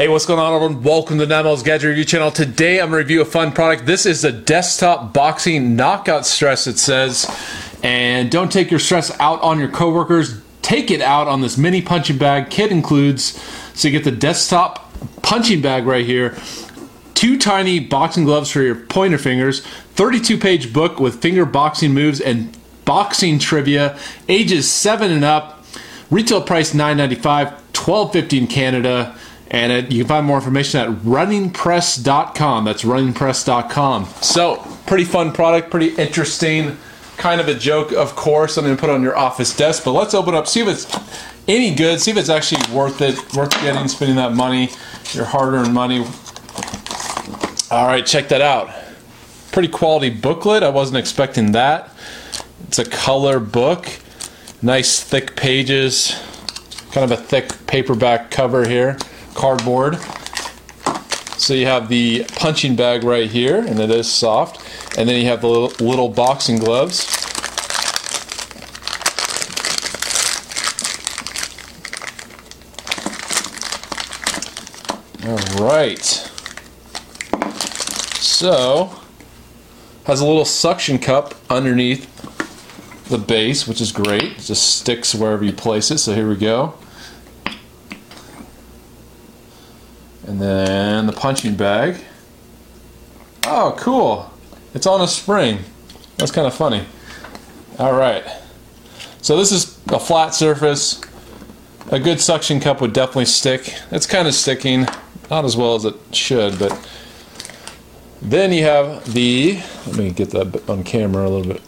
Hey, what's going on, everyone? Welcome to Ninemall's Gadget Review channel. Today, I'm going to review a fun product. This is the Desktop Boxing Knockout Stress, it says. And don't take your stress out on your coworkers. Take it out on this mini punching bag. Kit includes, so you get the desktop punching bag right here, two tiny boxing gloves for your pointer fingers, 32 page book with finger boxing moves and boxing trivia, ages 7 and up, retail price $9.95, $12.50 in Canada. And it, you can find more information at runningpress.com. That's runningpress.com. So, pretty fun product, pretty interesting. Kind of a joke, of course. Going to put on your office desk, but let's open up, see if it's any good, see if it's actually worth it, worth getting, spending that money, your hard earned money. All right, check that out. Pretty quality booklet. I wasn't expecting that. It's a color book, nice thick pages, kind of a thick paperback cover here cardboard. So you have the punching bag right here, and it is soft. And then you have the little, little boxing gloves. All right. So, has a little suction cup underneath the base, which is great. It just sticks wherever you place it. So here we go. And then the punching bag. Oh, cool. It's on a spring. That's kind of funny. All right. So this is a flat surface. A good suction cup would definitely stick. It's kind of sticking. Not as well as it should, but then you have the, let me get that on camera a little bit.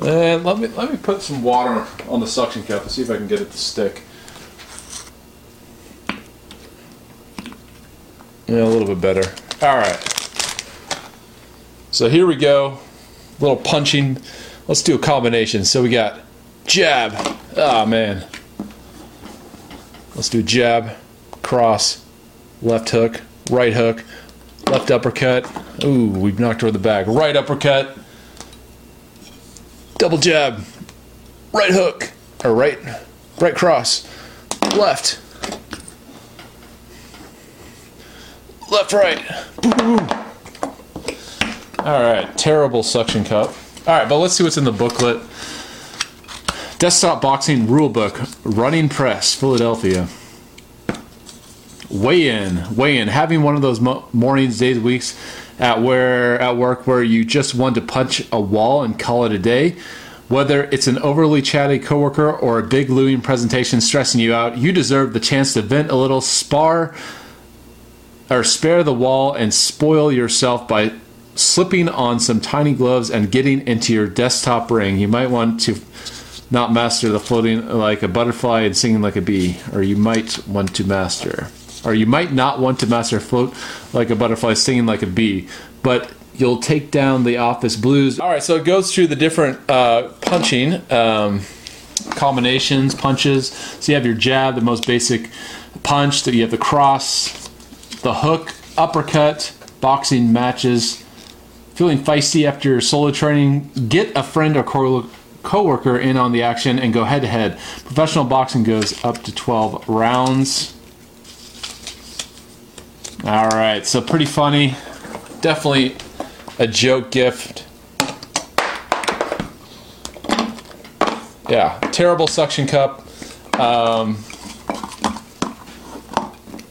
And let me let me put some water on the suction cup and see if I can get it to stick. Yeah, a little bit better. All right. So here we go. A Little punching. Let's do a combination. So we got jab. Ah, oh, man. Let's do jab, cross, left hook, right hook, left uppercut. Ooh, we've knocked over the bag. Right uppercut. Double jab. Right hook. Or right right cross. Left. Left, right. All right, terrible suction cup. All right, but let's see what's in the booklet. Desktop Boxing Rulebook, Running Press, Philadelphia. Weigh in, weigh in. Having one of those mo- mornings, days, weeks at where at work where you just want to punch a wall and call it a day. Whether it's an overly chatty coworker or a big looming presentation stressing you out, you deserve the chance to vent a little, spar, or spare the wall and spoil yourself by slipping on some tiny gloves and getting into your desktop ring. You might want to not master the floating like a butterfly and singing like a bee, or you might want to master, or you might not want to master float like a butterfly, singing like a bee, but you'll take down the office blues. All right, so it goes through the different uh, punching um, combinations, punches. So you have your jab, the most basic punch. That you have the cross, the hook, uppercut, boxing matches. Feeling feisty after solo training? Get a friend or co- coworker in on the action and go head to head. Professional boxing goes up to 12 rounds. All right, so pretty funny. Definitely a joke gift. Yeah, terrible suction cup. Um,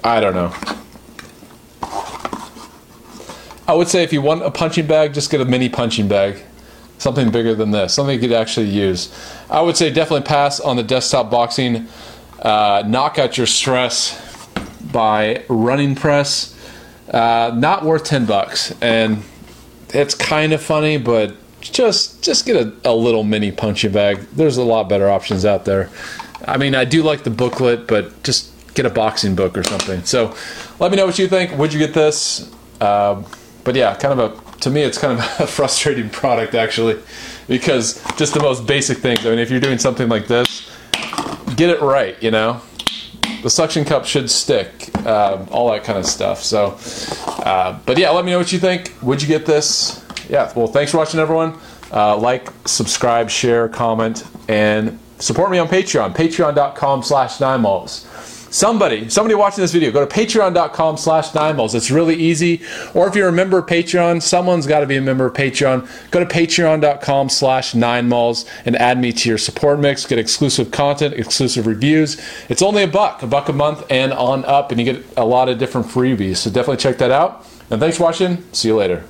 I don't know. I would say if you want a punching bag, just get a mini punching bag. Something bigger than this, something you could actually use. I would say definitely pass on the desktop boxing. Uh, knock out your stress by running press. Uh, not worth 10 bucks. And it's kind of funny, but just just get a, a little mini punching bag. There's a lot better options out there. I mean, I do like the booklet, but just get a boxing book or something. So let me know what you think. Would you get this? Uh, but yeah, kind of a to me it's kind of a frustrating product actually, because just the most basic things. I mean, if you're doing something like this, get it right. You know, the suction cup should stick, um, all that kind of stuff. So, uh, but yeah, let me know what you think. Would you get this? Yeah. Well, thanks for watching, everyone. Uh, like, subscribe, share, comment, and support me on Patreon. Patreon.com/slash Ninemalls. Somebody, somebody watching this video, go to patreon.com slash ninemalls. It's really easy. Or if you're a member of Patreon, someone's got to be a member of Patreon. Go to patreon.com slash ninemalls and add me to your support mix. Get exclusive content, exclusive reviews. It's only a buck, a buck a month and on up, and you get a lot of different freebies. So definitely check that out. And thanks for watching. See you later.